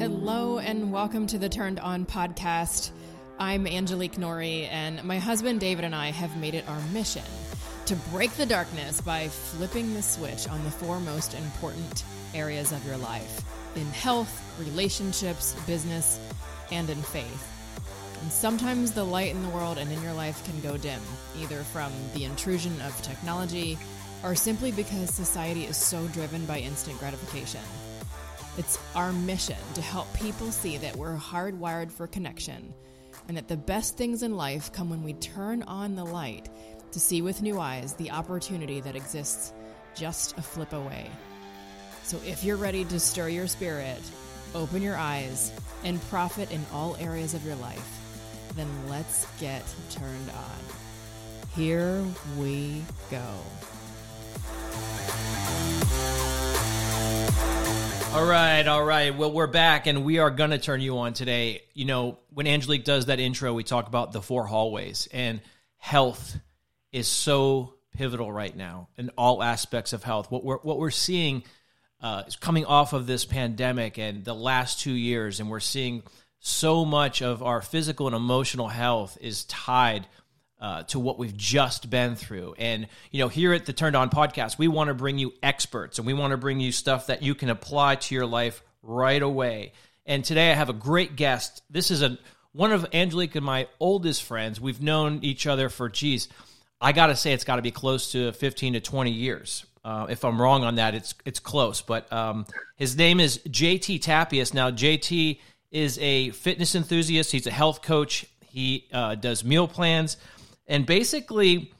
Hello, and welcome to the Turned On podcast. I'm Angelique Nori, and my husband David and I have made it our mission to break the darkness by flipping the switch on the four most important areas of your life in health, relationships, business, and in faith. And sometimes the light in the world and in your life can go dim, either from the intrusion of technology or simply because society is so driven by instant gratification. It's our mission to help people see that we're hardwired for connection and that the best things in life come when we turn on the light to see with new eyes the opportunity that exists just a flip away. So if you're ready to stir your spirit, open your eyes, and profit in all areas of your life, then let's get turned on. Here we go. All right, all right. Well, we're back and we are going to turn you on today. You know, when Angelique does that intro, we talk about the four hallways, and health is so pivotal right now in all aspects of health. What we're, what we're seeing uh, is coming off of this pandemic and the last two years, and we're seeing so much of our physical and emotional health is tied uh, to what we've just been through. And, you know, here at the Turned On podcast, we want to bring you experts and we want to bring you stuff that you can apply to your life right away. And today I have a great guest. This is a one of Angelique and my oldest friends. We've known each other for, geez, I got to say it's got to be close to 15 to 20 years. Uh, if I'm wrong on that, it's it's close. But um, his name is JT Tapias. Now, JT is a fitness enthusiast. He's a health coach. He uh, does meal plans. And basically,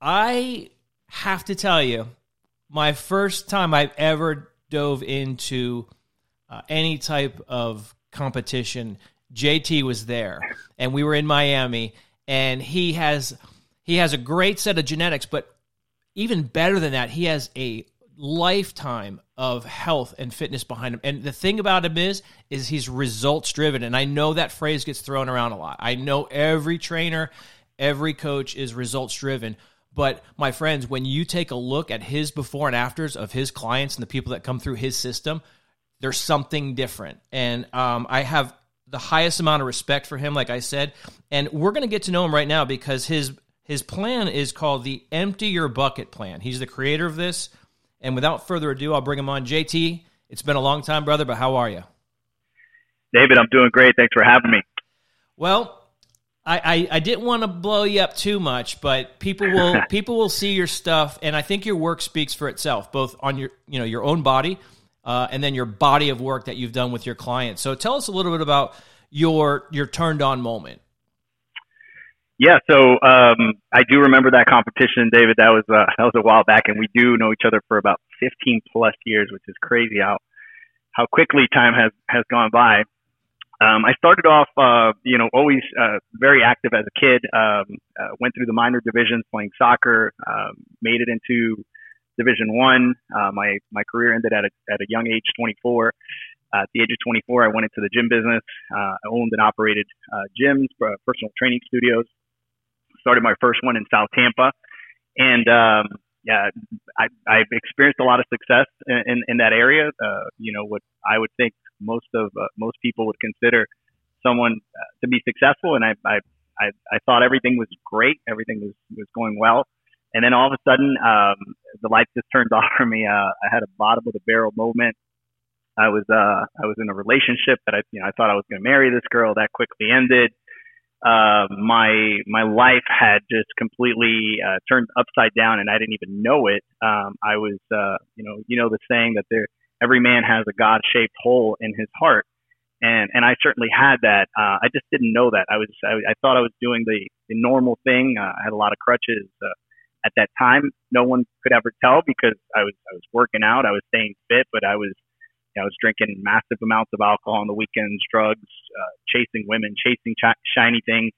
I have to tell you, my first time I've ever dove into uh, any type of competition, JT was there, and we were in Miami, and he has he has a great set of genetics, but even better than that, he has a lifetime of health and fitness behind him. And the thing about him is, is he's results driven. And I know that phrase gets thrown around a lot. I know every trainer Every coach is results driven. But my friends, when you take a look at his before and afters of his clients and the people that come through his system, there's something different. And um, I have the highest amount of respect for him, like I said. And we're going to get to know him right now because his his plan is called the Empty Your Bucket Plan. He's the creator of this. And without further ado, I'll bring him on. JT, it's been a long time, brother, but how are you? David, I'm doing great. Thanks for having me. Well, I, I, I, didn't want to blow you up too much, but people will people will see your stuff, and I think your work speaks for itself, both on your you know your own body, uh, and then your body of work that you've done with your clients. So tell us a little bit about your your turned on moment. Yeah, so um, I do remember that competition, David. That was uh, that was a while back, and we do know each other for about 15 plus years, which is crazy how how quickly time has has gone by. Um, I started off, uh, you know, always uh, very active as a kid. Um, uh, went through the minor divisions playing soccer. Um, made it into Division One. Uh, my my career ended at a at a young age, 24. Uh, at the age of 24, I went into the gym business. Uh, I owned and operated gyms, personal training studios. Started my first one in South Tampa, and um, yeah, I, I've experienced a lot of success in, in, in that area. you know, what I would think most of uh, most people would consider someone uh, to be successful. And I, I, I, I thought everything was great, everything was was going well, and then all of a sudden, um, the lights just turned off for me. Uh, I had a bottom of the barrel moment. I was uh, I was in a relationship that I you know I thought I was going to marry this girl. That quickly ended. Uh, my my life had just completely uh, turned upside down, and I didn't even know it. Um, I was, uh, you know, you know the saying that there every man has a God shaped hole in his heart. And, and I certainly had that. Uh, I just didn't know that. I was, I, I thought I was doing the, the normal thing. Uh, I had a lot of crutches. Uh, at that time, no one could ever tell because I was, I was working out. I was staying fit, but I was, I was drinking massive amounts of alcohol on the weekends, drugs, uh, chasing women, chasing ch- shiny things.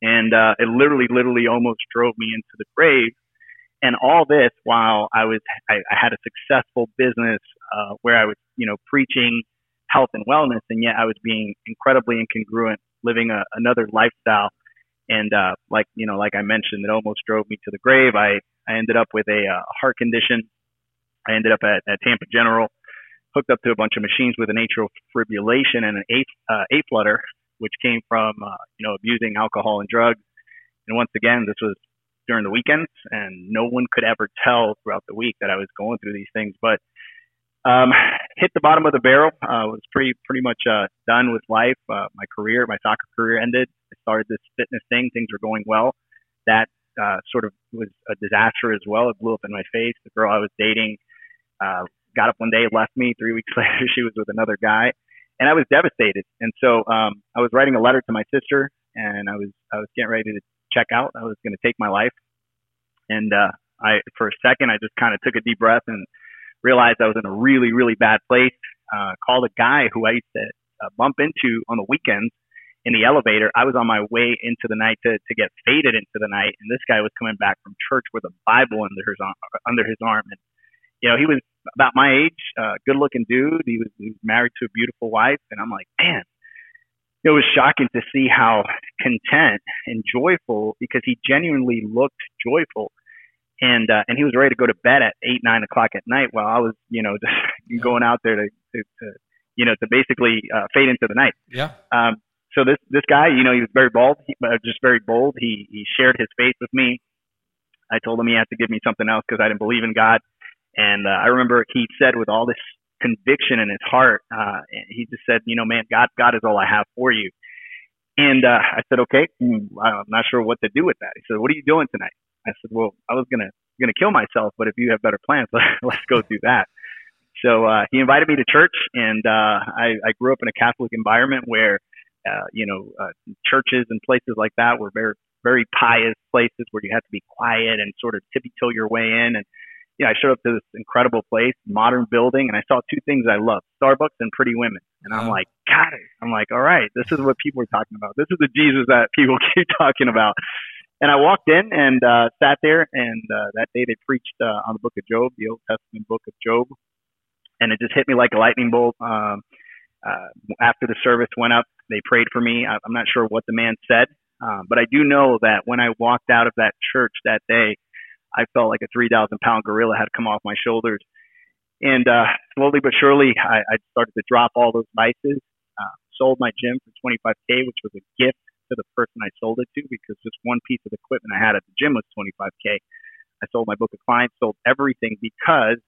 And, uh, it literally, literally almost drove me into the grave and all this while I was I, I had a successful business uh, where I was you know preaching health and wellness, and yet I was being incredibly incongruent, living a, another lifestyle. And uh, like you know, like I mentioned, it almost drove me to the grave. I I ended up with a uh, heart condition. I ended up at, at Tampa General. hooked up to a bunch of machines with an atrial fibrillation and an A, uh, flutter, which came from uh, you know abusing alcohol and drugs. And once again, this was during the weekends, and no one could ever tell throughout the week that I was going through these things. But um, hit the bottom of the barrel. Uh, was pretty pretty much uh, done with life. Uh, my career, my soccer career ended. I started this fitness thing. Things were going well. That uh, sort of was a disaster as well. It blew up in my face. The girl I was dating uh, got up one day, left me. Three weeks later, she was with another guy, and I was devastated. And so um, I was writing a letter to my sister, and I was I was getting ready to check out. I was going to take my life, and uh, I for a second I just kind of took a deep breath and realized I was in a really really bad place. Uh, called a guy who I used to uh, bump into on the weekends in the elevator. I was on my way into the night to, to get faded into the night, and this guy was coming back from church with a Bible under his arm, under his arm, and you know he was about my age, uh, good looking dude. He was, he was married to a beautiful wife, and I'm like, man, it was shocking to see how content and joyful because he genuinely looked joyful. And uh, and he was ready to go to bed at eight nine o'clock at night while I was you know just going out there to, to, to you know to basically uh, fade into the night. Yeah. Um, so this this guy, you know, he was very bold, he, uh, just very bold. He he shared his faith with me. I told him he had to give me something else because I didn't believe in God. And uh, I remember he said with all this conviction in his heart, uh, he just said, you know, man, God, God is all I have for you. And uh, I said, okay, hmm, I'm not sure what to do with that. He said, what are you doing tonight? I said, well, I was gonna gonna kill myself, but if you have better plans, let's go do that. So uh, he invited me to church, and uh, I, I grew up in a Catholic environment where, uh, you know, uh, churches and places like that were very very pious places where you had to be quiet and sort of tippy toe your way in. And you know, I showed up to this incredible place, modern building, and I saw two things I love: Starbucks and pretty women. And I'm like, got it. I'm like, all right, this is what people are talking about. This is the Jesus that people keep talking about. And I walked in and uh, sat there, and uh, that day they preached uh, on the Book of Job, the Old Testament Book of Job, and it just hit me like a lightning bolt. Um, uh, after the service went up, they prayed for me. I'm not sure what the man said, um, but I do know that when I walked out of that church that day, I felt like a 3,000 pound gorilla had come off my shoulders. And uh, slowly but surely, I, I started to drop all those vices. Uh, sold my gym for 25k, which was a gift to the person I sold it to because just one piece of equipment I had at the gym was 25k. I sold my book of clients, sold everything because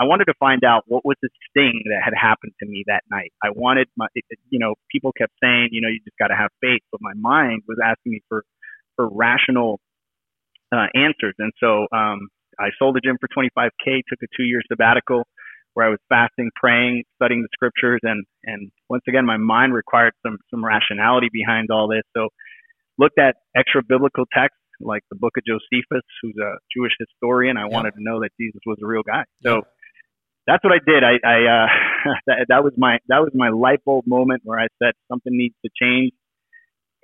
I wanted to find out what was this thing that had happened to me that night. I wanted my, you know, people kept saying, you know, you just got to have faith, but my mind was asking me for for rational uh, answers. And so um, I sold the gym for 25k, took a two year sabbatical where I was fasting, praying, studying the scriptures, and and once again my mind required some some rationality behind all this. So looked at extra biblical texts like the book of Josephus, who's a Jewish historian. I wanted to know that Jesus was a real guy. So that's what I did. I, I uh, that, that was my that was my light bulb moment where I said something needs to change.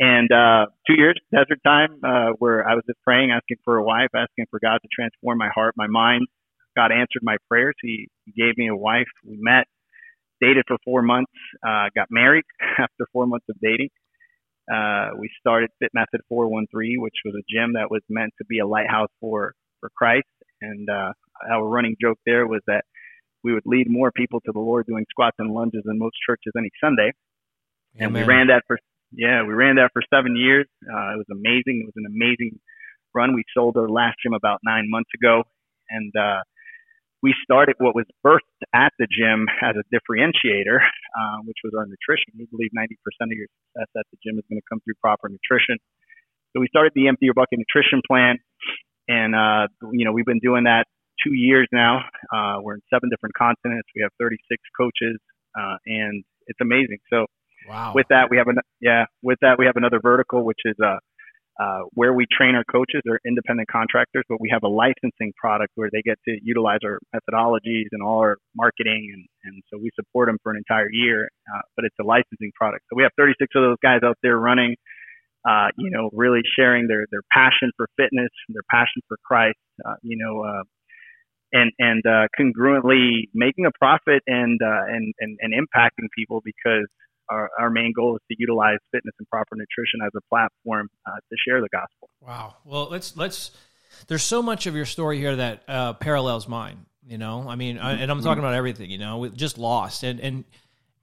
And uh, two years desert time, uh, where I was just praying, asking for a wife, asking for God to transform my heart, my mind. God answered my prayers. He, he gave me a wife. We met, dated for four months, uh, got married after four months of dating. Uh, we started Fit Method 413, which was a gym that was meant to be a lighthouse for for Christ. And uh, our running joke there was that we would lead more people to the Lord doing squats and lunges than most churches any Sunday. Amen. And we ran that for yeah, we ran that for seven years. Uh, it was amazing. It was an amazing run. We sold our last gym about nine months ago, and uh, we started what was birthed at the gym as a differentiator, uh, which was our nutrition. We believe 90% of your success at the gym is going to come through proper nutrition. So we started the Empty Your Bucket Nutrition Plan, and uh, you know we've been doing that two years now. Uh, we're in seven different continents. We have 36 coaches, uh, and it's amazing. So Wow. With that, we have an yeah. With that, we have another vertical, which is uh, uh, where we train our coaches. They're independent contractors, but we have a licensing product where they get to utilize our methodologies and all our marketing, and, and so we support them for an entire year. Uh, but it's a licensing product. So we have 36 of those guys out there running. Uh, you know, really sharing their their passion for fitness, their passion for Christ. Uh, you know, uh, and and uh, congruently making a profit and uh, and and and impacting people because our, our main goal is to utilize fitness and proper nutrition as a platform uh, to share the gospel. Wow. Well, let's let's. There's so much of your story here that uh, parallels mine. You know, I mean, I, and I'm talking about everything. You know, just lost. And and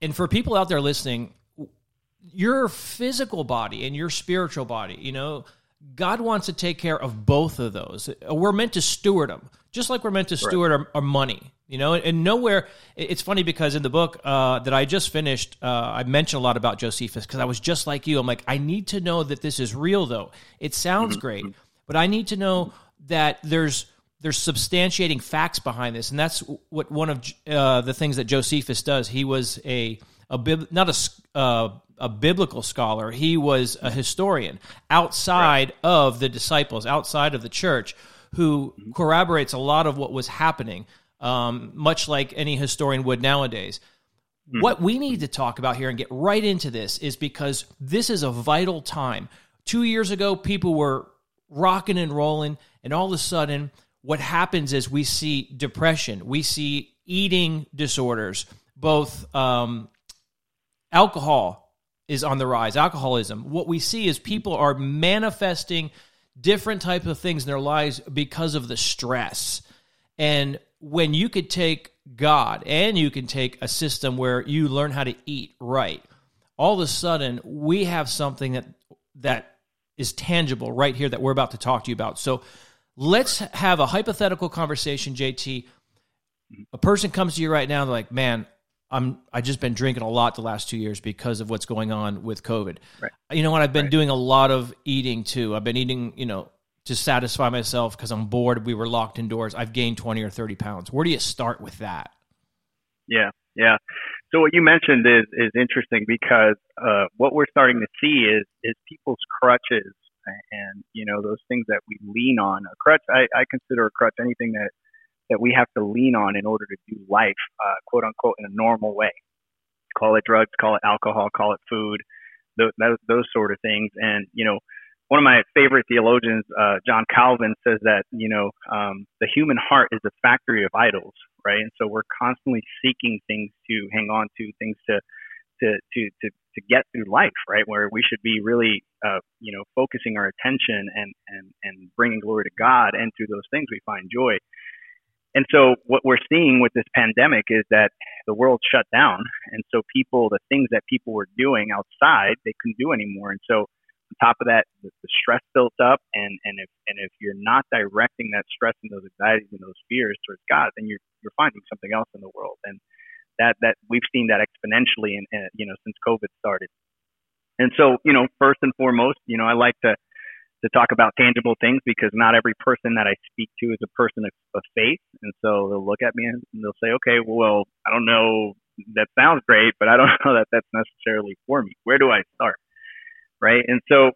and for people out there listening, your physical body and your spiritual body, you know, God wants to take care of both of those. We're meant to steward them, just like we're meant to steward right. our, our, money. You know, and nowhere. It's funny because in the book uh, that I just finished, uh, I mentioned a lot about Josephus because I was just like you. I'm like, I need to know that this is real, though. It sounds great, but I need to know that there's there's substantiating facts behind this, and that's what one of uh, the things that Josephus does. He was a a bib, not a uh, a biblical scholar. He was a historian outside right. of the disciples, outside of the church, who corroborates a lot of what was happening, um, much like any historian would nowadays. Mm-hmm. What we need to talk about here and get right into this is because this is a vital time. Two years ago, people were rocking and rolling, and all of a sudden, what happens is we see depression, we see eating disorders, both um, alcohol is on the rise, alcoholism. What we see is people are manifesting different type of things in their lives because of the stress. And when you could take God and you can take a system where you learn how to eat right, all of a sudden we have something that that is tangible right here that we're about to talk to you about. So let's have a hypothetical conversation, JT. A person comes to you right now, they're like, man, I'm I just been drinking a lot the last two years because of what's going on with COVID. Right. You know what? I've been right. doing a lot of eating too. I've been eating, you know, to satisfy myself because I'm bored. We were locked indoors. I've gained twenty or thirty pounds. Where do you start with that? Yeah, yeah. So what you mentioned is is interesting because uh, what we're starting to see is is people's crutches and you know those things that we lean on. A crutch, I, I consider a crutch anything that that we have to lean on in order to do life, uh, quote unquote, in a normal way. Call it drugs, call it alcohol, call it food, those, those sort of things. And, you know, one of my favorite theologians, uh, John Calvin, says that, you know, um, the human heart is a factory of idols, right? And so we're constantly seeking things to hang on to, things to, to, to, to, to get through life, right? Where we should be really, uh, you know, focusing our attention and, and, and bringing glory to God. And through those things, we find joy. And so what we're seeing with this pandemic is that the world shut down. And so people, the things that people were doing outside, they couldn't do anymore. And so on top of that, the, the stress built up. And, and if, and if you're not directing that stress and those anxieties and those fears towards God, then you're, you're finding something else in the world. And that, that we've seen that exponentially in you know, since COVID started. And so, you know, first and foremost, you know, I like to, to talk about tangible things because not every person that I speak to is a person of, of faith. And so they'll look at me and they'll say, okay, well, I don't know. That sounds great, but I don't know that that's necessarily for me. Where do I start? Right. And so,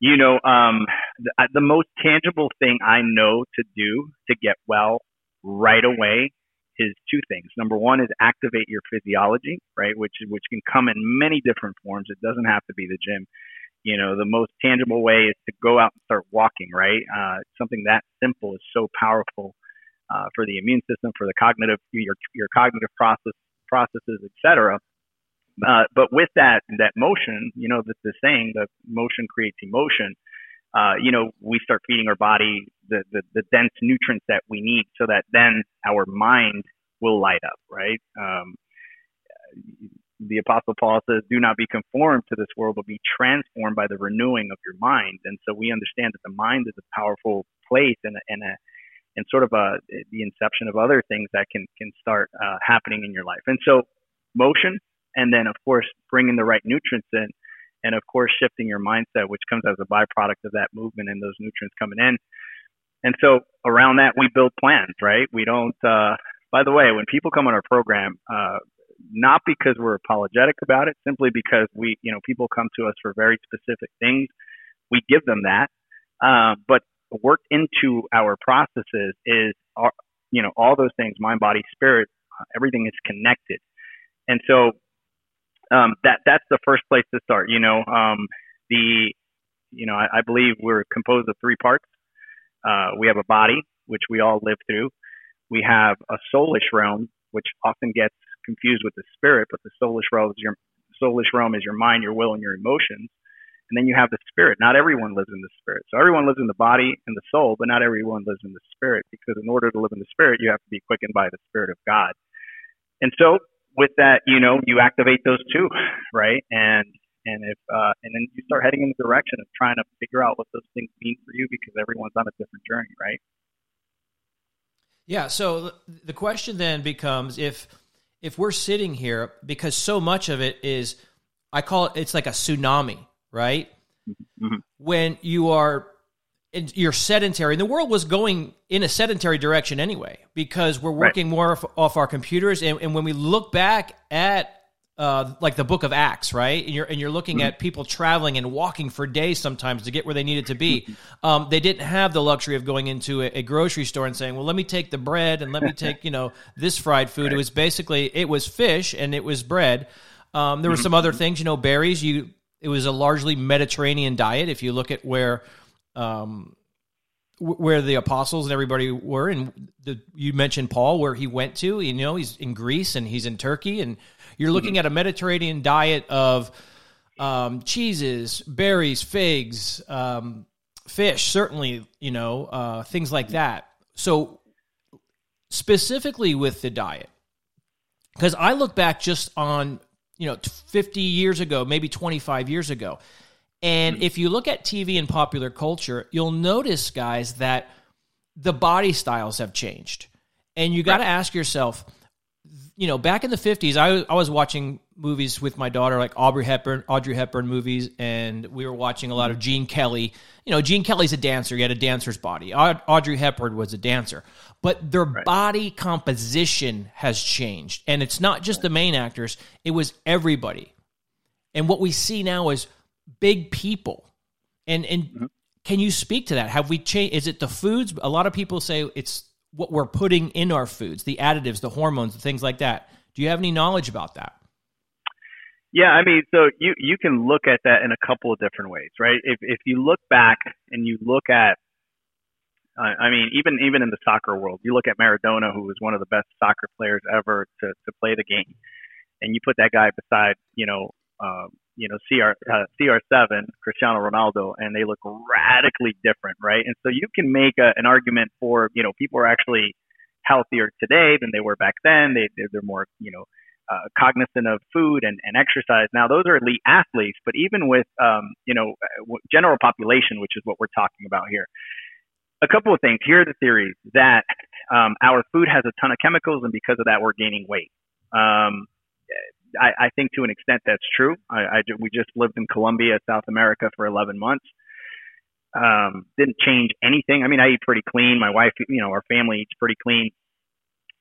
you know, um, the, the most tangible thing I know to do to get well right away is two things. Number one is activate your physiology, right? Which which can come in many different forms. It doesn't have to be the gym you know, the most tangible way is to go out and start walking, right? Uh, something that simple is so powerful uh, for the immune system, for the cognitive, your, your cognitive process, processes, etc. Uh, but with that, that motion, you know, the, the saying that motion creates emotion. Uh, you know, we start feeding our body the, the, the dense nutrients that we need so that then our mind will light up, right? Um, the apostle paul says do not be conformed to this world but be transformed by the renewing of your mind and so we understand that the mind is a powerful place and and a and sort of a the inception of other things that can can start uh, happening in your life and so motion and then of course bringing the right nutrients in and of course shifting your mindset which comes as a byproduct of that movement and those nutrients coming in and so around that we build plans right we don't uh, by the way when people come on our program uh, not because we're apologetic about it, simply because we, you know, people come to us for very specific things. We give them that. Uh, but worked into our processes is, our, you know, all those things, mind, body, spirit, uh, everything is connected. And so um, that that's the first place to start. You know, um, the, you know, I, I believe we're composed of three parts. Uh, we have a body, which we all live through. We have a soulish realm, which often gets confused with the spirit, but the soulish realm is your soulish realm is your mind, your will, and your emotions. And then you have the spirit. Not everyone lives in the spirit. So everyone lives in the body and the soul, but not everyone lives in the spirit because in order to live in the spirit, you have to be quickened by the spirit of God. And so with that, you know, you activate those two, right? And and if uh, and then you start heading in the direction of trying to figure out what those things mean for you because everyone's on a different journey, right? Yeah. So the question then becomes if if we're sitting here because so much of it is I call it it's like a tsunami, right? Mm-hmm. When you are you're sedentary, and the world was going in a sedentary direction anyway because we're working right. more off, off, our computers, and, and when we look back at uh, like the book of Acts, right? And you're and you're looking mm-hmm. at people traveling and walking for days sometimes to get where they needed to be. Um, they didn't have the luxury of going into a, a, grocery store and saying, "Well, let me take the bread and let me take you know this fried food." Right. It was basically it was fish and it was bread. Um, there were mm-hmm. some other things, you know, berries. You it was a largely Mediterranean diet. If you look at where um, where the apostles and everybody were, and the, you mentioned Paul, where he went to. You know, he's in Greece and he's in Turkey and you're looking mm-hmm. at a Mediterranean diet of um, cheeses, berries, figs, um, fish, certainly, you know, uh, things like that. So, specifically with the diet, because I look back just on, you know, 50 years ago, maybe 25 years ago. And mm-hmm. if you look at TV and popular culture, you'll notice, guys, that the body styles have changed. And you got to ask yourself, you know, back in the 50s, I, I was watching movies with my daughter, like Audrey Hepburn, Audrey Hepburn movies, and we were watching a lot of Gene Kelly. You know, Gene Kelly's a dancer; he had a dancer's body. Audrey Hepburn was a dancer, but their right. body composition has changed, and it's not just the main actors; it was everybody. And what we see now is big people, and and. Mm-hmm. Can you speak to that? Have we changed? Is it the foods? A lot of people say it's what we're putting in our foods, the additives, the hormones, the things like that. Do you have any knowledge about that? Yeah, I mean, so you you can look at that in a couple of different ways, right? If if you look back and you look at, uh, I mean, even even in the soccer world, you look at Maradona, who was one of the best soccer players ever to to play the game, and you put that guy beside, you know, um, you know CR uh, CR7 Cristiano Ronaldo, and they look radically different, right? And so you can make a, an argument for you know people are actually healthier today than they were back then. They they're more you know uh, cognizant of food and, and exercise. Now those are elite athletes, but even with um, you know general population, which is what we're talking about here. A couple of things. Here are the theories that um, our food has a ton of chemicals, and because of that, we're gaining weight. Um, I, I think to an extent that's true. I, I we just lived in Colombia, South America, for 11 months. Um, didn't change anything. I mean, I eat pretty clean. My wife, you know, our family eats pretty clean,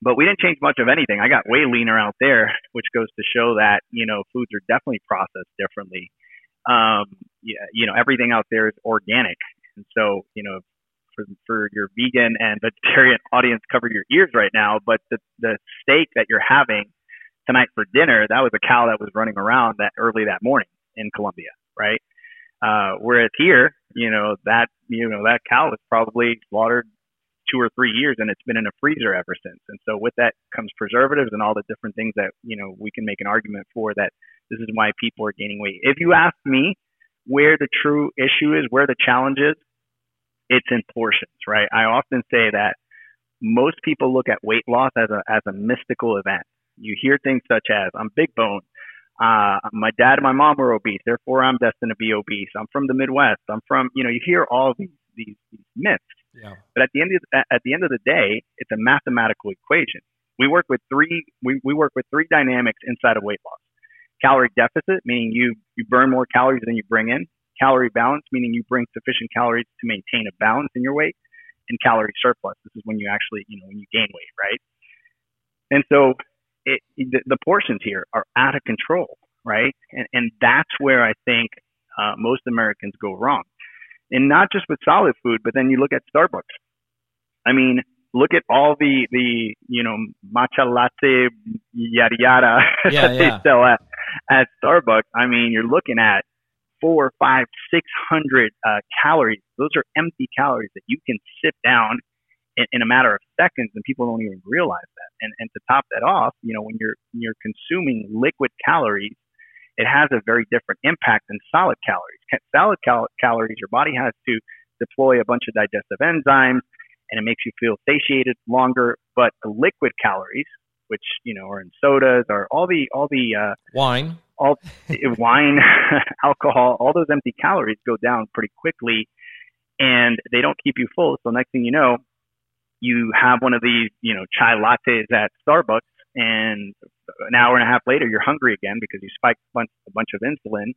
but we didn't change much of anything. I got way leaner out there, which goes to show that you know foods are definitely processed differently. Um, yeah, you know, everything out there is organic, and so you know, for for your vegan and vegetarian audience, cover your ears right now. But the the steak that you're having tonight for dinner, that was a cow that was running around that early that morning in Colombia, right? Uh, whereas here, you know, that, you know, that cow was probably slaughtered two or three years and it's been in a freezer ever since. And so with that comes preservatives and all the different things that, you know, we can make an argument for that this is why people are gaining weight. If you ask me where the true issue is, where the challenge is, it's in portions, right? I often say that most people look at weight loss as a, as a mystical event you hear things such as, I'm big bone. Uh, my dad and my mom were obese, therefore I'm destined to be obese. I'm from the Midwest. I'm from, you know, you hear all these, these, these myths. Yeah. But at the end of the, at the end of the day, it's a mathematical equation. We work with three we, we work with three dynamics inside of weight loss. Calorie deficit, meaning you you burn more calories than you bring in. Calorie balance, meaning you bring sufficient calories to maintain a balance in your weight. And calorie surplus, this is when you actually you know when you gain weight, right? And so it, the, the portions here are out of control, right? And, and that's where I think uh, most Americans go wrong. And not just with solid food, but then you look at Starbucks. I mean, look at all the the you know matcha latte yada yada yeah, that yeah. they sell at at Starbucks. I mean, you're looking at four, five, six hundred uh, calories. Those are empty calories that you can sit down in, in a matter of seconds, and people don't even realize that. And and to top that off, you know, when you're when you're consuming liquid calories it has a very different impact than solid calories. Solid cal- calories, your body has to deploy a bunch of digestive enzymes and it makes you feel satiated longer. But the liquid calories, which you know are in sodas, or all the all the uh, wine, all wine, alcohol, all those empty calories go down pretty quickly, and they don't keep you full. So next thing you know, you have one of these you know chai lattes at Starbucks, and an hour and a half later you're hungry again because you spiked a bunch, a bunch of insulin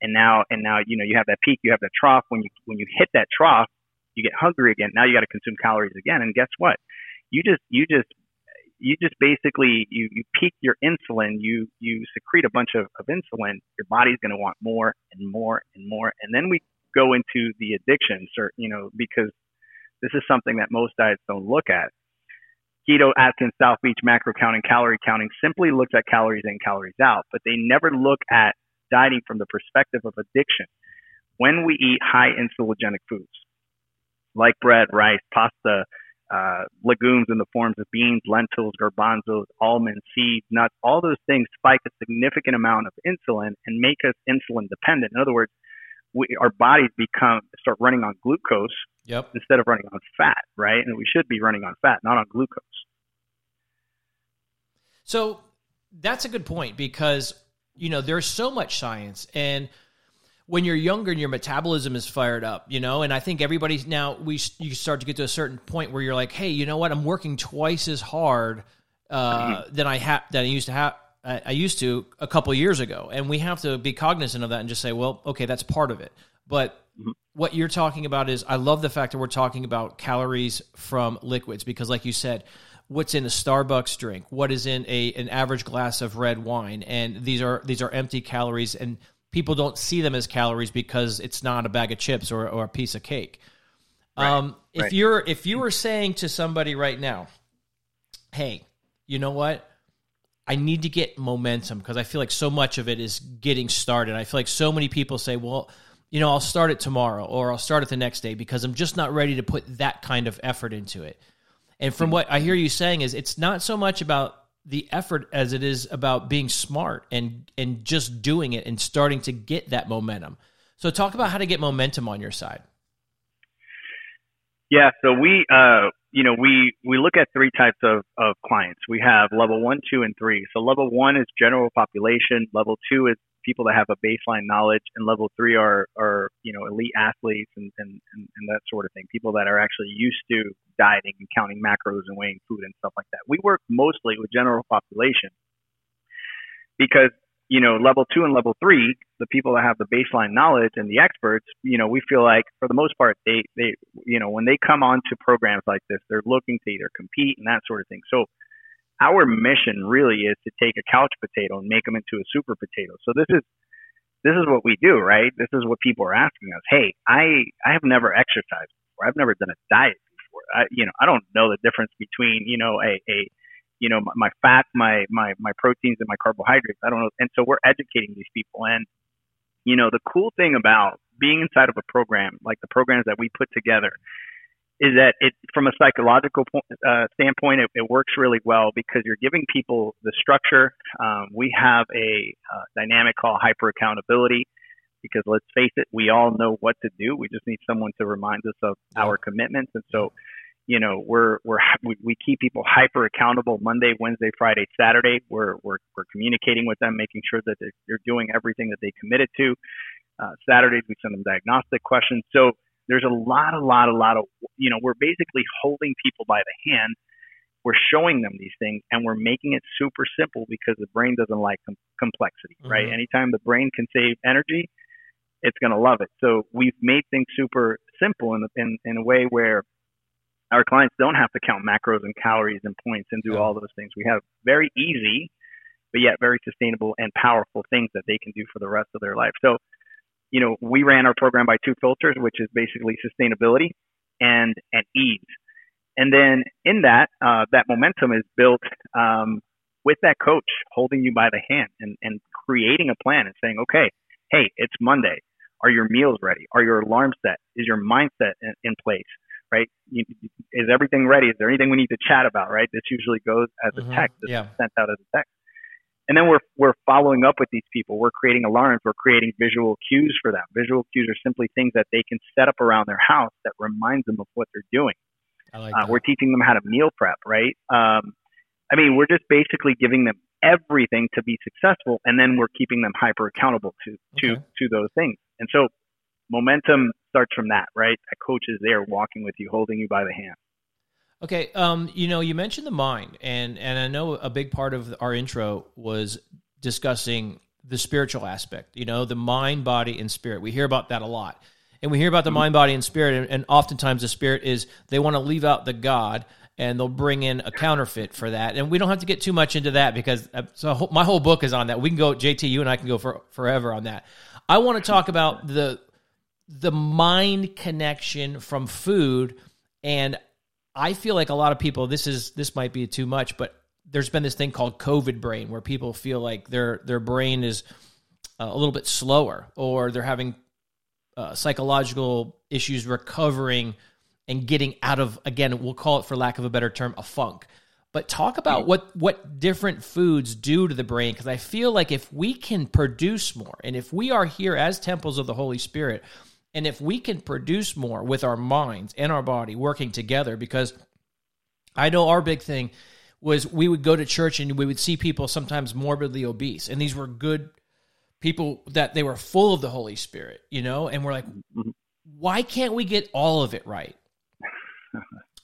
and now and now you know you have that peak you have that trough when you when you hit that trough you get hungry again. Now you got to consume calories again. And guess what? You just you just you just basically you, you peak your insulin, you you secrete a bunch of, of insulin, your body's gonna want more and more and more. And then we go into the addiction or you know, because this is something that most diets don't look at. Keto, Atkins, South Beach, macro counting, calorie counting simply looks at calories in, calories out, but they never look at dieting from the perspective of addiction. When we eat high insulinogenic foods, like bread, rice, pasta, uh, legumes in the forms of beans, lentils, garbanzos, almonds, seeds, nuts, all those things spike a significant amount of insulin and make us insulin dependent. In other words, we, our bodies become start running on glucose yep. instead of running on fat, right? And we should be running on fat, not on glucose. So that's a good point because you know there's so much science and when you're younger and your metabolism is fired up, you know, and I think everybody's now we you start to get to a certain point where you're like, hey, you know what? I'm working twice as hard uh, than I have than I used to have. I used to a couple years ago, and we have to be cognizant of that and just say, well, okay, that's part of it. But mm-hmm. what you're talking about is, I love the fact that we're talking about calories from liquids because, like you said, what's in a Starbucks drink, what is in a an average glass of red wine, and these are these are empty calories, and people don't see them as calories because it's not a bag of chips or, or a piece of cake. Right, um, if right. you're if you were saying to somebody right now, "Hey, you know what? I need to get momentum because I feel like so much of it is getting started. I feel like so many people say, "Well, you know, I'll start it tomorrow or I'll start it the next day because I'm just not ready to put that kind of effort into it." And from what I hear you saying is it's not so much about the effort as it is about being smart and and just doing it and starting to get that momentum. So talk about how to get momentum on your side. Yeah, so we uh you know we we look at three types of of clients. We have level 1, 2 and 3. So level 1 is general population, level 2 is people that have a baseline knowledge, and level three are are you know elite athletes and and, and, and that sort of thing. People that are actually used to dieting and counting macros and weighing food and stuff like that. We work mostly with general population because you know level two and level three, the people that have the baseline knowledge and the experts, you know, we feel like for the most part they they you know when they come onto programs like this, they're looking to either compete and that sort of thing. So our mission really is to take a couch potato and make them into a super potato. So this is this is what we do, right? This is what people are asking us. Hey, I I have never exercised before. I've never done a diet before. I you know I don't know the difference between you know a a you know my, my fat, my my my proteins, and my carbohydrates. I don't know. And so we're educating these people. And you know the cool thing about being inside of a program like the programs that we put together is that it from a psychological uh, standpoint it, it, works really well because you're giving people the structure um, we have a uh, dynamic called hyper accountability because let's face it we all know what to do we just need someone to remind us of our commitments and so you know we're we're we, we keep people hyper accountable monday wednesday friday saturday we're we're, we're communicating with them making sure that they're, they're doing everything that they committed to uh, saturdays we send them diagnostic questions so there's a lot, a lot, a lot of, you know, we're basically holding people by the hand. We're showing them these things and we're making it super simple because the brain doesn't like com- complexity, mm-hmm. right? Anytime the brain can save energy, it's going to love it. So we've made things super simple in, in, in a way where our clients don't have to count macros and calories and points and do all those things. We have very easy, but yet very sustainable and powerful things that they can do for the rest of their life. So you know, we ran our program by two filters, which is basically sustainability and and ease. And then in that, uh, that momentum is built um, with that coach holding you by the hand and, and creating a plan and saying, okay, hey, it's Monday. Are your meals ready? Are your alarms set? Is your mindset in, in place? Right? You, is everything ready? Is there anything we need to chat about? Right? This usually goes as a mm-hmm. text. Yeah. sent out as a text. and then we're we're following up with these people. We're creating alarms. We're creating visual cues for them. Visual cues are simply things that they can set up around their house that reminds them of what they're doing. Like uh, we're teaching them how to meal prep, right? Um, I mean, we're just basically giving them everything to be successful, and then we're keeping them hyper accountable to to Okay. to those things. And so, momentum starts from that, right? A coach is there, walking with you, holding you by the hand. Okay, um, you know, you mentioned the mind, and and I know a big part of our intro was discussing the spiritual aspect. You know, the mind, body, and spirit. We hear about that a lot, and we hear about the mind, body, and spirit, and, and oftentimes the spirit is they want to leave out the God, and they'll bring in a counterfeit for that. And we don't have to get too much into that because uh, so my whole book is on that. We can go, JT, you and I can go for forever on that. I want to talk about the the mind connection from food and I feel like a lot of people this is this might be too much, but there's been this thing called COVID brain where people feel like their their brain is uh, a little bit slower or they're having uh, psychological issues recovering and getting out of again we'll call it for lack of a better term a funk. But talk about what what different foods do to the brain because i feel like if we can produce more and if we are here as temples of the holy spirit and if we can produce more with our minds and our body working together because i know our big thing was we would go to church and we would see people sometimes morbidly obese and these were good people that they were full of the holy spirit you know and we're like Mhm. why can't we get all of it right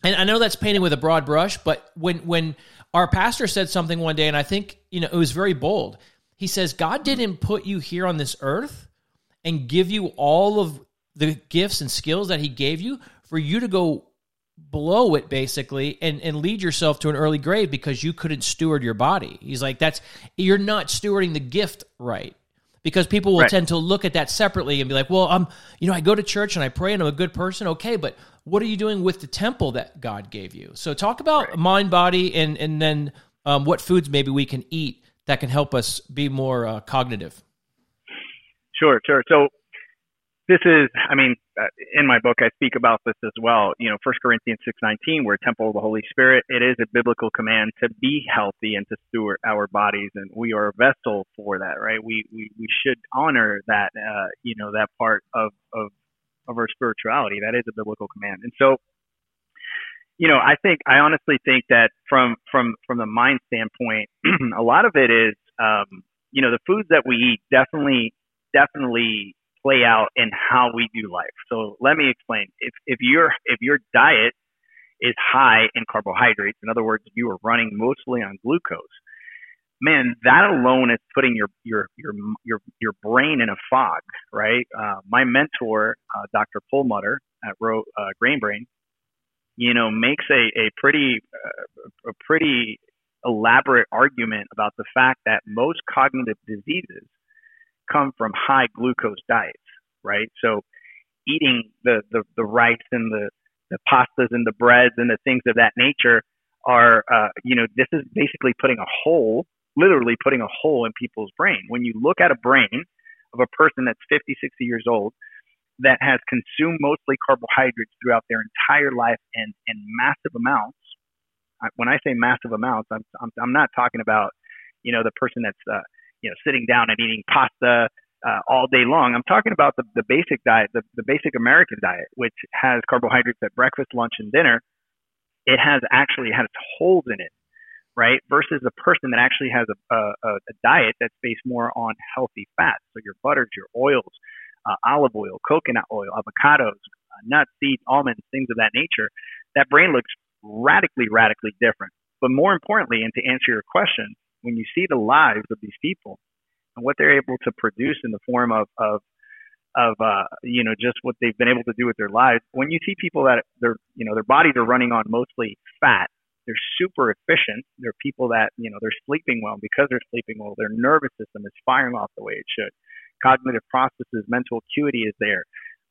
and I know that's painted with a broad brush, but when when our pastor said something one day, and I think you know it was very bold. He says, "God didn't put you here on this earth and give you all of the gifts and skills that He gave you for you to go blow it basically and and lead yourself to an early grave because you couldn't steward your body." He's like, "That's you're not stewarding the gift right." Because people will Right. tend to look at that separately and be like, "Well, I'm, you know, I go to church and I pray and I'm a good person, okay, but what are you doing with the temple that God gave you?" So, talk about mind, body, and and then um, what foods maybe we can eat that can help us be more uh, cognitive. Sure, sure. So this is, I mean, uh, in my book, I speak about this as well. You know, First Corinthians six nineteen, we're a temple of the Holy Spirit. It is a biblical command to be healthy and to steward our bodies, and we are a vessel for that, right? We we, we should honor that, uh, you know, that part of of of our spirituality. That is a biblical command, and so. You know, I think I honestly think that from from from the mind standpoint, a lot of it is, um, you know, the foods that we eat definitely definitely play out in how we do life. So let me explain. If if your if your diet is high in carbohydrates, in other words, you are running mostly on glucose, man, that alone is putting your your your your your brain in a fog, right? Uh, my mentor, uh, Dr. Perlmutter at Ro, uh, Grain Brain, you know, makes a a pretty uh, a pretty elaborate argument about the fact that most cognitive diseases come from high glucose diets, right? So eating the, the, the rice and the, the pastas and the breads and the things of that nature are, uh, you know, this is basically putting a hole, literally putting a hole in people's brain. When you look at a brain of a person that's 50, 60 years old that has consumed mostly carbohydrates throughout their entire life and, and massive amounts, when I say massive amounts, I'm, I'm, I'm not talking about, you know, the person that's, uh, you know, sitting down and eating pasta uh, all day long. I'm talking about the, the basic diet, the, the basic American diet, which has carbohydrates at breakfast, lunch, and dinner. It has actually has holes in it, right? Versus a person that actually has a, a, a diet that's based more on healthy fats. So your butters, your oils, uh, olive oil, coconut oil, avocados, uh, nuts, seeds, almonds, things of that nature. That brain looks radically, radically different. But more importantly, and to answer your question, when you see the lives of these people and what they're able to produce in the form of of of uh, you know just what they've been able to do with their lives, when you see people that their you know their bodies are running on mostly fat, they're super efficient. They're people that you know they're sleeping well because they're sleeping well. Their nervous system is firing off the way it should. Cognitive processes, mental acuity is there.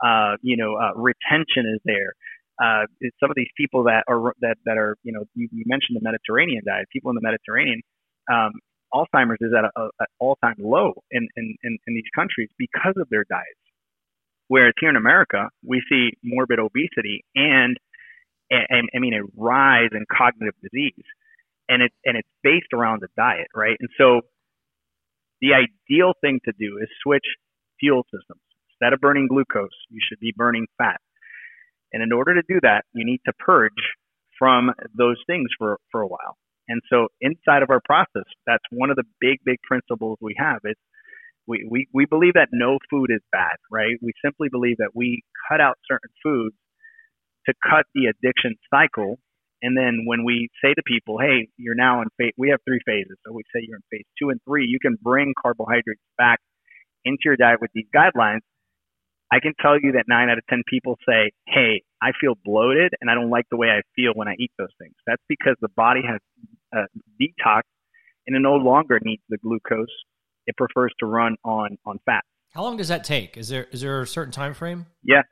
Uh, you know, uh, retention is there uh, some of these people that are that that are you know you, you mentioned the Mediterranean diet. People in the Mediterranean, um, Alzheimer's is at an all time low in, in in in these countries because of their diets. Whereas here in America, we see morbid obesity and and I mean a rise in cognitive disease, and it's and it's based around the diet, right? And so the ideal thing to do is switch fuel systems. Instead of burning glucose, you should be burning fat. And in order to do that, you need to purge from those things for, for a while. And so inside of our process, that's one of the big, big principles we have. It's we, we, we believe that no food is bad, right? We simply believe that we cut out certain foods to cut the addiction cycle. And then when we say to people, hey, you're now in phase, we have three phases. So we say you're in phase two and three, you can bring carbohydrates back into your diet with these guidelines. I can tell you that nine out of 10 people say, hey, I feel bloated and I don't like the way I feel when I eat those things. That's because the body has uh, detoxed and it no longer needs the glucose. It prefers to run on, on fat. How long does that take? Is there is there a certain time frame? Yeah,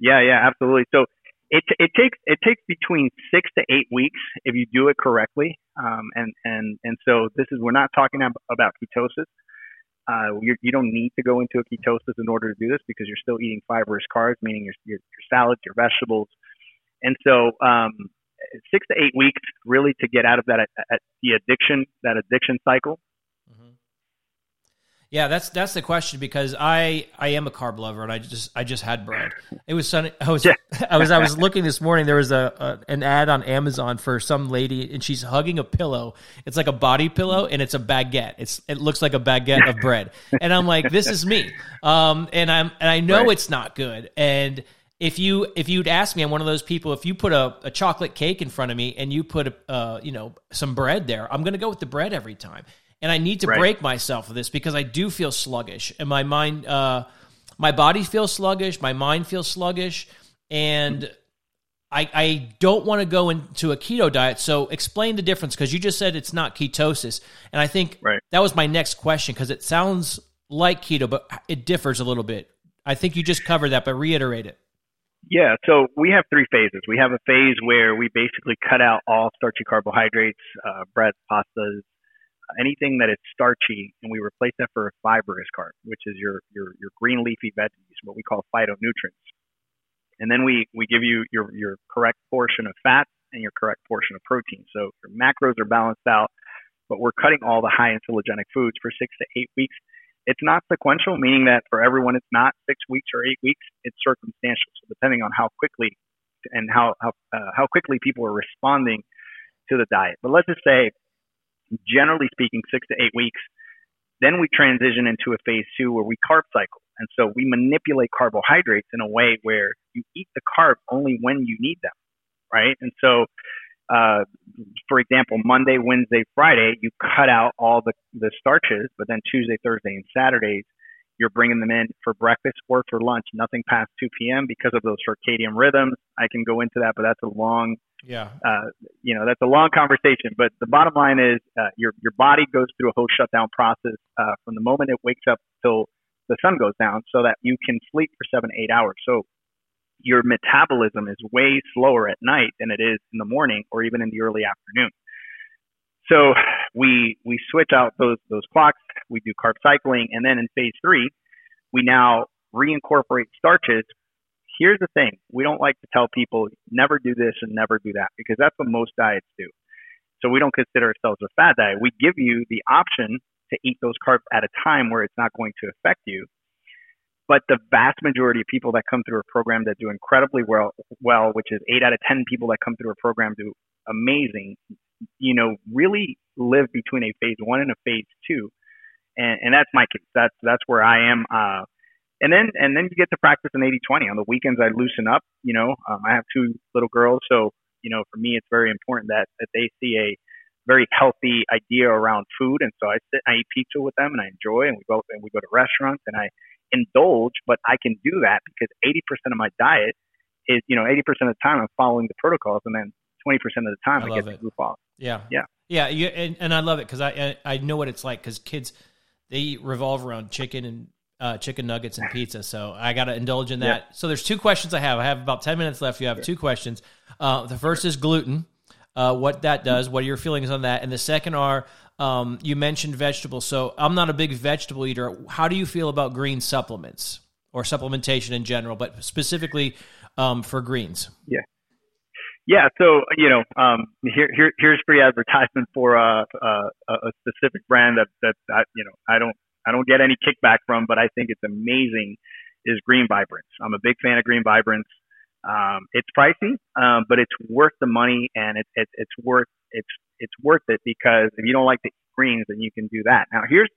yeah, yeah, absolutely. So it it takes it takes between six to eight weeks if you do it correctly. Um, and and and so this is we're not talking about ketosis. Uh, you you don't need to go into a ketosis in order to do this because you're still eating fibrous carbs, meaning your your, your salads, your vegetables, and so um, six to eight weeks really to get out of that uh, the addiction that addiction cycle yeah, that's that's the question because I I am a carb lover and I just I just had bread. It was sunny. I was yeah. I was I was looking this morning. There was a, a, an ad on Amazon for some lady and she's hugging a pillow. It's like a body pillow and it's a baguette. It's it looks like a baguette of bread. And I'm like, this is me. Um, and I'm and I know right. it's not good. And if you if you'd ask me, I'm one of those people. If you put a, a chocolate cake in front of me and you put a uh, you know some bread there, I'm going to go with the bread every time and I need to right. break myself of this because I do feel sluggish, and my mind, uh, my body feels sluggish, my mind feels sluggish, and I, I don't want to go into a keto diet. So explain the difference because you just said it's not ketosis, and I think right. that was my next question because it sounds like keto, but it differs a little bit. I think you just covered that, but reiterate it. Yeah, so we have three phases. We have a phase where we basically cut out all starchy carbohydrates, uh, breads, pastas, anything that is starchy, and we replace that for a fibrous carb, which is your your your green leafy veggies, what we call phytonutrients. And then we we give you your your correct portion of fat and your correct portion of protein. So your macros are balanced out, but we're cutting all the high insulinogenic foods for six to eight weeks. It's not sequential, meaning that for everyone it's not six weeks or eight weeks. It's circumstantial. So depending on how quickly and how how uh, how quickly people are responding to the diet. But let's just say generally speaking, six to eight weeks. Then we transition into a phase two where we carb cycle. And so we manipulate carbohydrates in a way where you eat the carb only when you need them, right? And so, uh, for example, Monday, Wednesday, Friday, you cut out all the, the starches, but then Tuesday, Thursday, and Saturdays, you're bringing them in for breakfast or for lunch, nothing past 2 p.m. because of those circadian rhythms. I can go into that, but that's a long yeah. Uh, you know, that's a long conversation, but the bottom line is uh, your your body goes through a whole shutdown process uh, from the moment it wakes up till the sun goes down, so that you can sleep for seven eight hours. So your metabolism is way slower at night than it is in the morning or even in the early afternoon. So we we switch out those those clocks. We do carb cycling, and then in phase three, we now reincorporate starches here's the thing we don't like to tell people never do this and never do that because that's what most diets do. So we don't consider ourselves a fad diet. We give you the option to eat those carbs at a time where it's not going to affect you. But the vast majority of people that come through a program that do incredibly well, well, which is eight out of ten people that come through a program do amazing, you know, really live between a phase one and a phase two. And, and that's my case. That's that's where I am. Uh, and then and then you get to practice an 80-20 on the weekends i loosen up you know um, i have two little girls so you know for me it's very important that that they see a very healthy idea around food and so i sit i eat pizza with them and i enjoy and we go and we go to restaurants and i indulge but i can do that because 80% of my diet is you know 80% of the time i'm following the protocols and then 20% of the time i, I get it. to goof off yeah yeah yeah you, and, and i love it because I, I know what it's like because kids they revolve around chicken and uh, chicken nuggets and pizza. So I got to indulge in that. So there's two questions I have. I have about 10 minutes left. You have two questions. Uh, the first is gluten, uh, what that does, what are your feelings on that? And the second are, um, you mentioned vegetables. So I'm not a big vegetable eater. How do you feel about green supplements or supplementation in general, but specifically um, for greens? Yeah. Yeah, so you know, um, here, here here's free advertisement for uh, uh, a specific brand that that I, you know I don't I don't get any kickback from, but I think it's amazing. Is Green Vibrance. I'm a big fan of Green Vibrance. Um, it's pricey, um, but it's worth the money, and it, it, it's worth it's it's worth it because if you don't like the greens, then you can do that. Now here's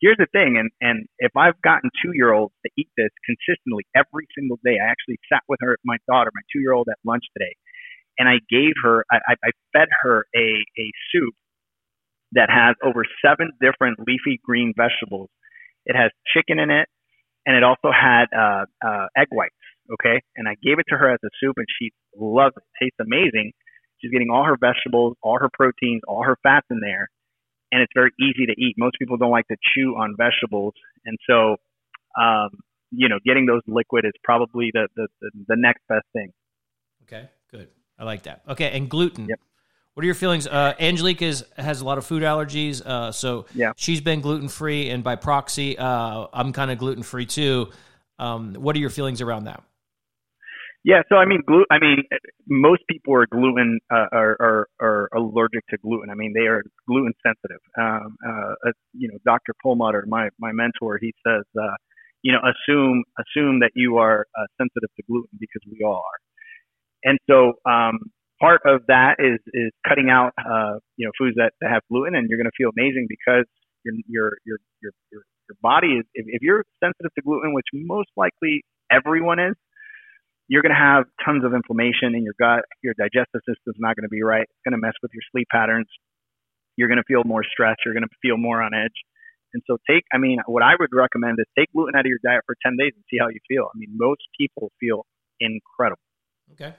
here's the thing, and and if I've gotten two year olds to eat this consistently every single day, I actually sat with her, my daughter, my two year old, at lunch today, and I gave her, I, I fed her a a soup that has over seven different leafy green vegetables. It has chicken in it, and it also had uh, uh, egg whites. Okay, and I gave it to her as a soup, and she loves it. it. Tastes amazing. She's getting all her vegetables, all her proteins, all her fats in there, and it's very easy to eat. Most people don't like to chew on vegetables, and so um, you know, getting those liquid is probably the, the the, the next best thing. Okay, good. I like that. Okay, and gluten. Yep. What are your feelings? Uh, Angelique is has a lot of food allergies, uh, so yeah. she's been gluten free, and by proxy, uh, I'm kind of gluten free too. Um, what are your feelings around that? Yeah, so I mean, gluten. I mean, most people are gluten uh, are, are are allergic to gluten. I mean, they are gluten sensitive. Um, uh, you know, Dr. Perlmutter, my my mentor, he says, uh, you know, assume assume that you are uh, sensitive to gluten because we all are. And so, um, part of that is is cutting out, uh, you know, foods that, that have gluten, and you're going to feel amazing because your your your your your, your body is. If, if you're sensitive to gluten, which most likely everyone is you're going to have tons of inflammation in your gut. Your digestive system's not going to be right. It's going to mess with your sleep patterns. You're going to feel more stressed. You're going to feel more on edge. And so take, I mean, what I would recommend is take gluten out of your diet for 10 days and see how you feel. I mean, most people feel incredible. Okay.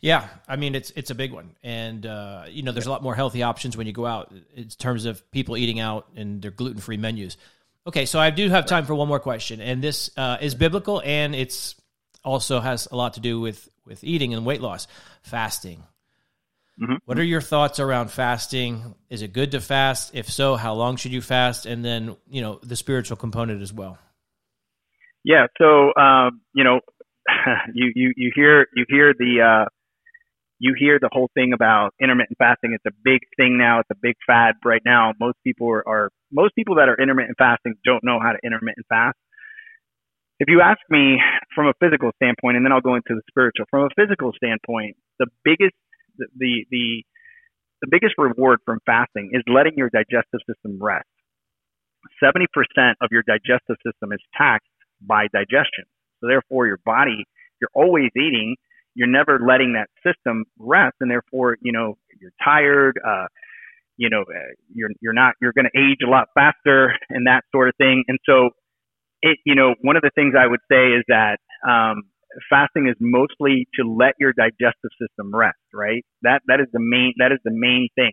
Yeah, I mean it's it's a big one, and uh, you know there's a lot more healthy options when you go out in terms of people eating out and their gluten free menus. Okay, so I do have time for one more question, and this uh, is biblical and it's also has a lot to do with with eating and weight loss, fasting. Mm-hmm. What are your thoughts around fasting? Is it good to fast? If so, how long should you fast? And then you know the spiritual component as well. Yeah, so um, you know, you you you hear you hear the uh, you hear the whole thing about intermittent fasting. It's a big thing now. It's a big fad right now. Most people are, are most people that are intermittent fasting don't know how to intermittent fast if you ask me from a physical standpoint, and then I'll go into the spiritual. From a physical standpoint, the biggest the the the biggest reward from fasting is letting your digestive system rest. 70% of your digestive system is taxed by digestion. So therefore your body, you're always eating, you're never letting that system rest and therefore, you know, you're tired, uh, you know, uh, you're you're not you're going to age a lot faster and that sort of thing. And so it, you know, one of the things I would say is that um, fasting is mostly to let your digestive system rest, right? That that is the main that is the main thing.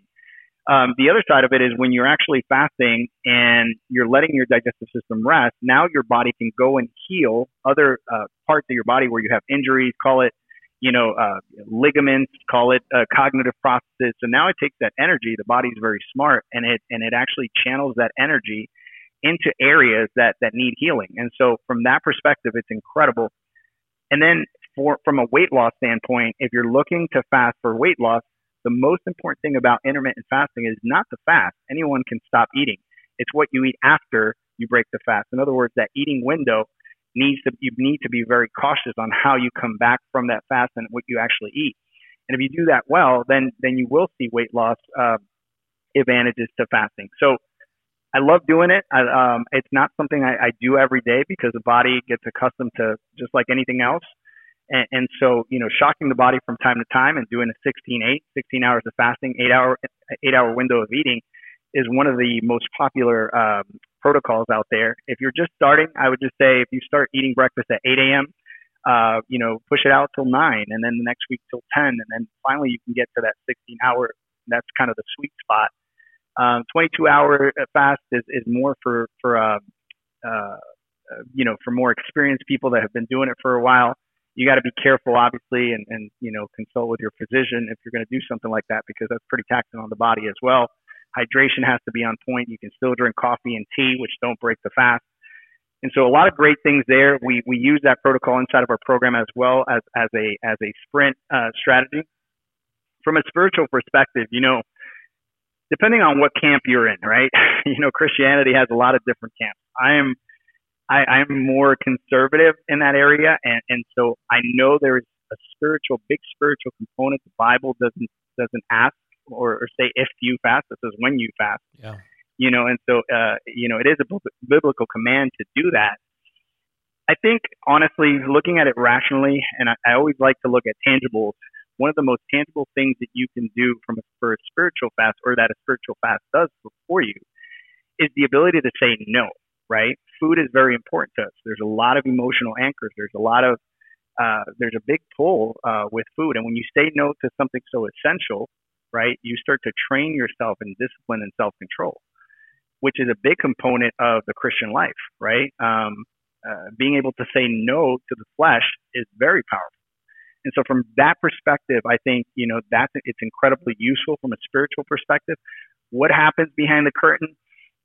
Um, the other side of it is when you're actually fasting and you're letting your digestive system rest. Now your body can go and heal other uh, parts of your body where you have injuries. Call it, you know, uh, ligaments. Call it uh, cognitive processes. So now it takes that energy. The body's very smart, and it and it actually channels that energy into areas that that need healing. And so from that perspective, it's incredible. And then for from a weight loss standpoint, if you're looking to fast for weight loss, the most important thing about intermittent fasting is not the fast. Anyone can stop eating. It's what you eat after you break the fast. In other words, that eating window needs to you need to be very cautious on how you come back from that fast and what you actually eat. And if you do that well, then then you will see weight loss uh, advantages to fasting. So I love doing it. I, um, it's not something I, I do every day because the body gets accustomed to just like anything else. And, and so, you know, shocking the body from time to time and doing a 16, 8, 16 hours of fasting, eight hour, eight hour window of eating is one of the most popular um, protocols out there. If you're just starting, I would just say if you start eating breakfast at 8 a.m., uh, you know, push it out till 9 and then the next week till 10. And then finally you can get to that 16 hour. That's kind of the sweet spot um, 22 hour fast is, is more for for uh, uh, you know for more experienced people that have been doing it for a while. You got to be careful, obviously, and, and you know consult with your physician if you're going to do something like that because that's pretty taxing on the body as well. Hydration has to be on point. You can still drink coffee and tea, which don't break the fast. And so a lot of great things there. We we use that protocol inside of our program as well as as a as a sprint uh, strategy. From a spiritual perspective, you know, depending on what camp you're in, right? you know, Christianity has a lot of different camps. I am I, I'm more conservative in that area, and, and so I know there is a spiritual, big spiritual component. The Bible doesn't doesn't ask or, or say if you fast; it says when you fast. Yeah. You know, and so uh, you know, it is a biblical command to do that. I think honestly, looking at it rationally, and I, I always like to look at tangibles. One of the most tangible things that you can do from a, for a spiritual fast, or that a spiritual fast does for you, is the ability to say no. Right? Food is very important to us. There's a lot of emotional anchors. There's a lot of uh, there's a big pull uh, with food, and when you say no to something so essential, right, you start to train yourself in discipline and self control, which is a big component of the Christian life, right? Um, uh, being able to say no to the flesh is very powerful. And so from that perspective, I think, you know, that's, it's incredibly useful from a spiritual perspective. What happens behind the curtain?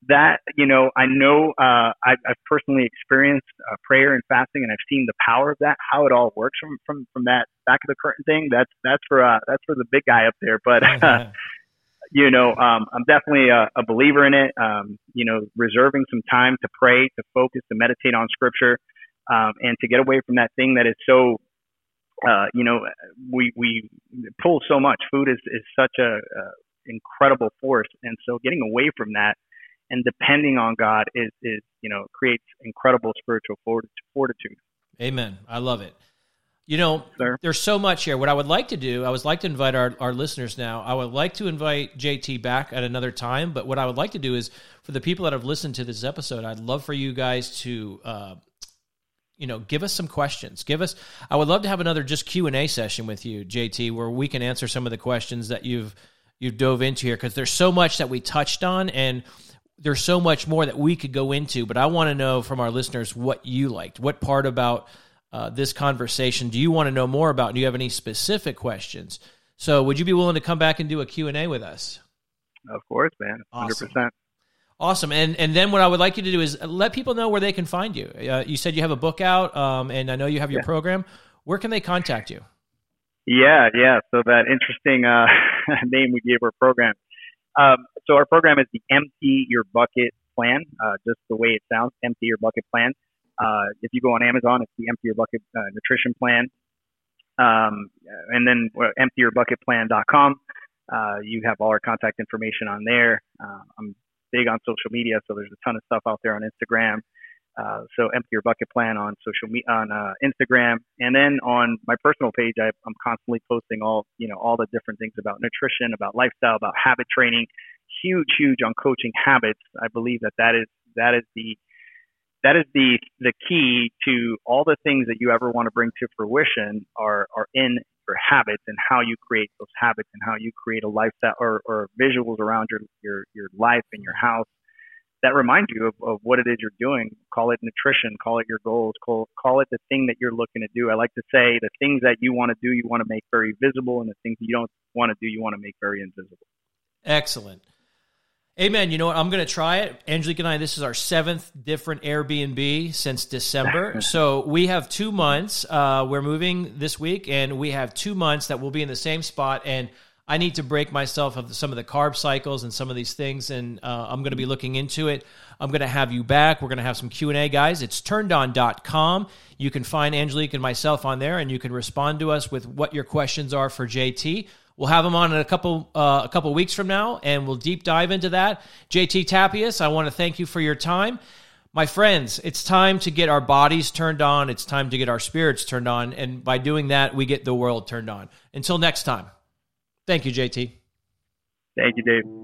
That, you know, I know, uh, I've, I've personally experienced uh, prayer and fasting and I've seen the power of that, how it all works from, from, from that back of the curtain thing. That's, that's for, uh, that's for the big guy up there. But, uh, you know, um, I'm definitely a, a believer in it. Um, you know, reserving some time to pray, to focus, to meditate on scripture, um, and to get away from that thing that is so, uh, you know, we, we pull so much. Food is, is such a, a incredible force. And so getting away from that and depending on God is, is, you know, creates incredible spiritual fortitude. Amen. I love it. You know, Sir? there's so much here. What I would like to do, I would like to invite our, our listeners now. I would like to invite JT back at another time. But what I would like to do is for the people that have listened to this episode, I'd love for you guys to, uh, you know, give us some questions. Give us. I would love to have another just Q and A session with you, JT, where we can answer some of the questions that you've you've dove into here because there's so much that we touched on and there's so much more that we could go into. But I want to know from our listeners what you liked. What part about uh, this conversation do you want to know more about? Do you have any specific questions? So would you be willing to come back and do a Q&A with us? Of course, man. 100%. Awesome. And and then what I would like you to do is let people know where they can find you. Uh, you said you have a book out, um, and I know you have your yeah. program. Where can they contact you? Yeah, yeah. So that interesting uh, name we gave our program. Um, so our program is the Empty Your Bucket Plan, uh, just the way it sounds, Empty Your Bucket Plan. Uh, if you go on Amazon, it's the Empty Your Bucket uh, Nutrition Plan. Um, and then uh, emptyyourbucketplan.com. Uh, you have all our contact information on there. Uh, I'm big on social media, so there's a ton of stuff out there on Instagram. Uh, so empty your bucket plan on social media on uh, Instagram, and then on my personal page, I, I'm constantly posting all you know all the different things about nutrition, about lifestyle, about habit training. Huge, huge on coaching habits. I believe that that is that is the that is the the key to all the things that you ever want to bring to fruition are are in habits and how you create those habits and how you create a lifestyle or, or visuals around your your your life and your house that remind you of, of what it is you're doing. Call it nutrition, call it your goals, call, call it the thing that you're looking to do. I like to say the things that you want to do, you want to make very visible, and the things you don't want to do, you want to make very invisible. Excellent. Amen. You know what? I'm going to try it. Angelique and I, this is our seventh different Airbnb since December. so we have two months. Uh, we're moving this week, and we have two months that we'll be in the same spot. And I need to break myself of some of the carb cycles and some of these things, and uh, I'm going to be looking into it. I'm going to have you back. We're going to have some Q&A, guys. It's turndon.com. You can find Angelique and myself on there, and you can respond to us with what your questions are for JT. We'll have him on in a couple uh, a couple weeks from now, and we'll deep dive into that. JT Tapias, I want to thank you for your time. My friends, it's time to get our bodies turned on. It's time to get our spirits turned on. And by doing that, we get the world turned on. Until next time, thank you, JT. Thank you, Dave.